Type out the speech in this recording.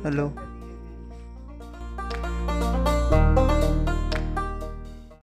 hello